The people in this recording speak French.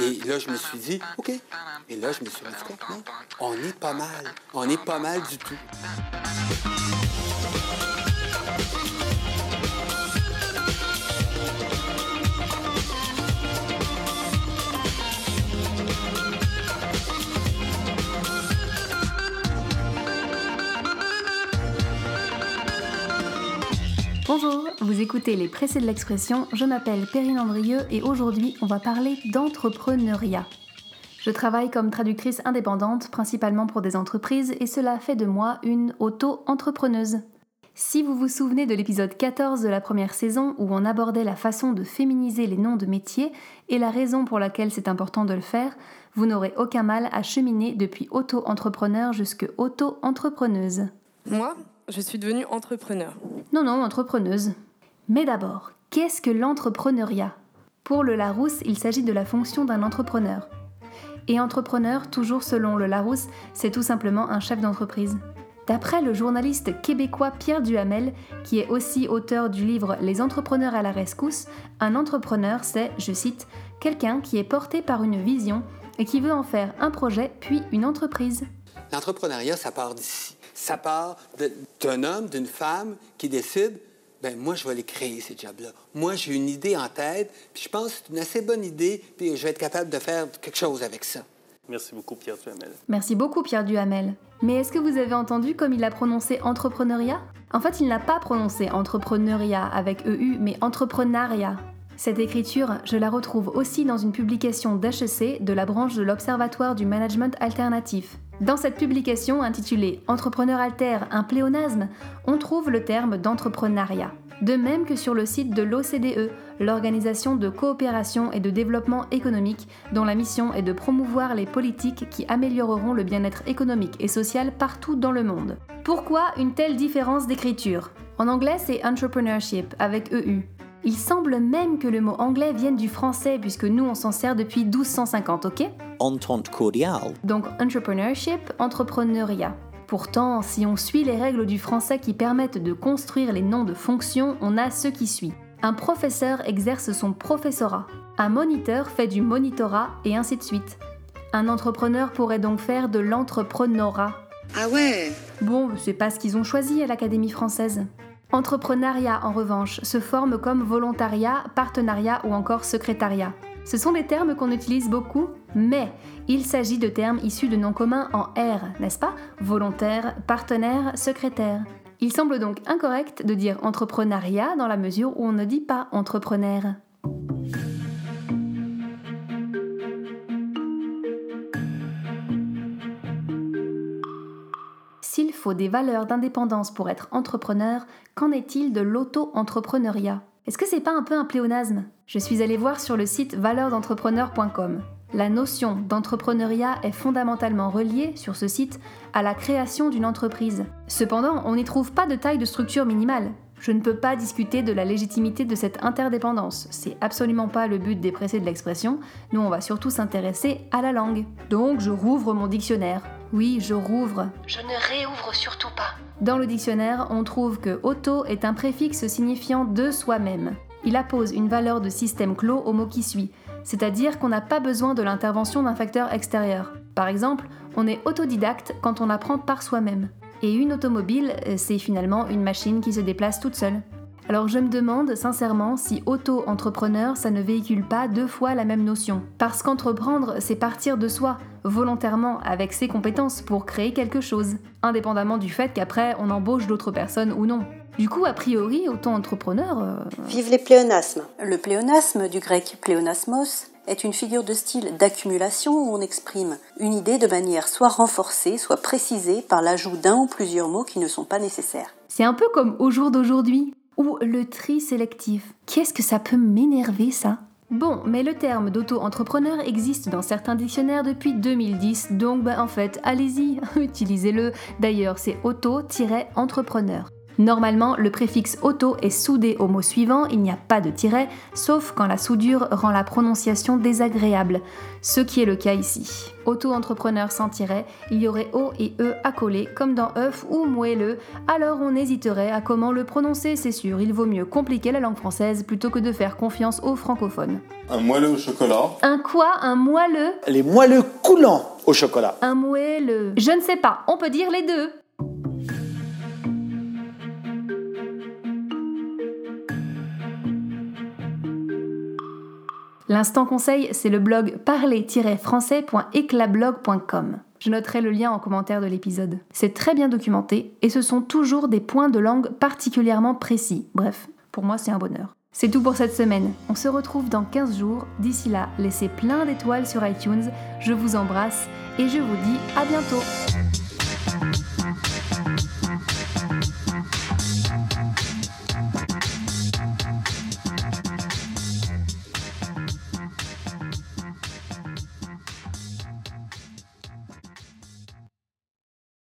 Et là, je me suis dit, OK. Et là, je me suis dit, non, on est pas mal. On est pas mal du tout. Bonjour, vous écoutez les Pressés de l'expression, je m'appelle Perrine Andrieux et aujourd'hui on va parler d'entrepreneuriat. Je travaille comme traductrice indépendante, principalement pour des entreprises, et cela fait de moi une auto-entrepreneuse. Si vous vous souvenez de l'épisode 14 de la première saison où on abordait la façon de féminiser les noms de métiers et la raison pour laquelle c'est important de le faire, vous n'aurez aucun mal à cheminer depuis auto-entrepreneur jusque auto-entrepreneuse. Moi, je suis devenue entrepreneur. Non, non, entrepreneuse. Mais d'abord, qu'est-ce que l'entrepreneuriat? Pour le Larousse, il s'agit de la fonction d'un entrepreneur. Et entrepreneur, toujours selon le Larousse, c'est tout simplement un chef d'entreprise. D'après le journaliste québécois Pierre Duhamel, qui est aussi auteur du livre Les entrepreneurs à la rescousse, un entrepreneur, c'est, je cite, quelqu'un qui est porté par une vision et qui veut en faire un projet puis une entreprise. L'entrepreneuriat, ça part d'ici. Ça part d'un homme, d'une femme qui décide ben moi, je vais les créer, ces jobs-là. Moi, j'ai une idée en tête, puis je pense que c'est une assez bonne idée, puis je vais être capable de faire quelque chose avec ça. Merci beaucoup, Pierre Duhamel. Merci beaucoup, Pierre Duhamel. Mais est-ce que vous avez entendu comme il a prononcé entrepreneuriat? En fait, il n'a pas prononcé entrepreneuriat avec EU, mais entrepreneuriat. Cette écriture, je la retrouve aussi dans une publication d'HEC de la branche de l'Observatoire du Management Alternatif. Dans cette publication intitulée Entrepreneur alter, un pléonasme, on trouve le terme d'entrepreneuriat. De même que sur le site de l'OCDE, l'Organisation de coopération et de développement économique, dont la mission est de promouvoir les politiques qui amélioreront le bien-être économique et social partout dans le monde. Pourquoi une telle différence d'écriture? En anglais, c'est entrepreneurship avec EU. Il semble même que le mot anglais vienne du français puisque nous on s'en sert depuis 1250, ok? Entente cordiale. Donc entrepreneurship, entrepreneuriat. Pourtant, si on suit les règles du français qui permettent de construire les noms de fonctions, on a ce qui suit. Un professeur exerce son professorat. Un moniteur fait du monitorat et ainsi de suite. Un entrepreneur pourrait donc faire de l'entrepreneuriat. Ah ouais? Bon, c'est pas ce qu'ils ont choisi à l'Académie française. Entrepreneuriat, en revanche, se forme comme volontariat, partenariat ou encore secrétariat. Ce sont des termes qu'on utilise beaucoup, mais il s'agit de termes issus de noms communs en R, n'est-ce pas? Volontaire, partenaire, secrétaire. Il semble donc incorrect de dire entrepreneuriat dans la mesure où on ne dit pas entrepreneur. S'il faut des valeurs d'indépendance pour être entrepreneur, qu'en est-il de l'auto-entrepreneuriat? Est-ce que c'est pas un peu un pléonasme? Je suis allée voir sur le site valeursdentrepreneur.com. La notion d'entrepreneuriat est fondamentalement reliée, sur ce site, à la création d'une entreprise. Cependant, on n'y trouve pas de taille de structure minimale. Je ne peux pas discuter de la légitimité de cette interdépendance. C'est absolument pas le but des pressés de l'expression. Nous, on va surtout s'intéresser à la langue. Donc, je rouvre mon dictionnaire. Oui, je rouvre. Je ne réouvre surtout pas. Dans le dictionnaire, on trouve que auto est un préfixe signifiant de soi-même. Il appose une valeur de système clos au mot qui suit, c'est-à-dire qu'on n'a pas besoin de l'intervention d'un facteur extérieur. Par exemple, on est autodidacte quand on apprend par soi-même. Et une automobile, c'est finalement une machine qui se déplace toute seule. Alors je me demande sincèrement si auto-entrepreneur, ça ne véhicule pas deux fois la même notion. Parce qu'entreprendre, c'est partir de soi, volontairement, avec ses compétences, pour créer quelque chose, indépendamment du fait qu'après on embauche d'autres personnes ou non. Du coup, a priori, auto-entrepreneur... euh, Vive les pléonasmes. Le pléonasme, du grec pléonasmos, est une figure de style d'accumulation où on exprime une idée de manière soit renforcée, soit précisée par l'ajout d'un ou plusieurs mots qui ne sont pas nécessaires. C'est un peu comme au jour d'aujourd'hui, ou le tri sélectif. Qu'est-ce que ça peut m'énerver ça? Bon, mais le terme d'auto-entrepreneur existe dans certains dictionnaires depuis 2010, donc bah, en fait, allez-y, utilisez-le. D'ailleurs, c'est auto-entrepreneur. Normalement, le préfixe auto est soudé au mot suivant, il n'y a pas de tiret, sauf quand la soudure rend la prononciation désagréable, ce qui est le cas ici. Auto-entrepreneur sans tiret, il y aurait O et E à coller, comme dans œuf ou moelleux, alors on hésiterait à comment le prononcer, c'est sûr, il vaut mieux compliquer la langue française plutôt que de faire confiance aux francophones. Un moelleux au chocolat. Un quoi? Un moelleux? Les moelleux coulants au chocolat. Un moelleux Je ne sais pas, on peut dire les deux L'instant conseil, c'est le blog parler-français.eclablog.com. Je noterai le lien en commentaire de l'épisode. C'est très bien documenté et ce sont toujours des points de langue particulièrement précis. Bref, pour moi c'est un bonheur. C'est tout pour cette semaine. On se retrouve dans 15 jours. D'ici là, laissez plein d'étoiles sur iTunes. Je vous embrasse et je vous dis à bientôt.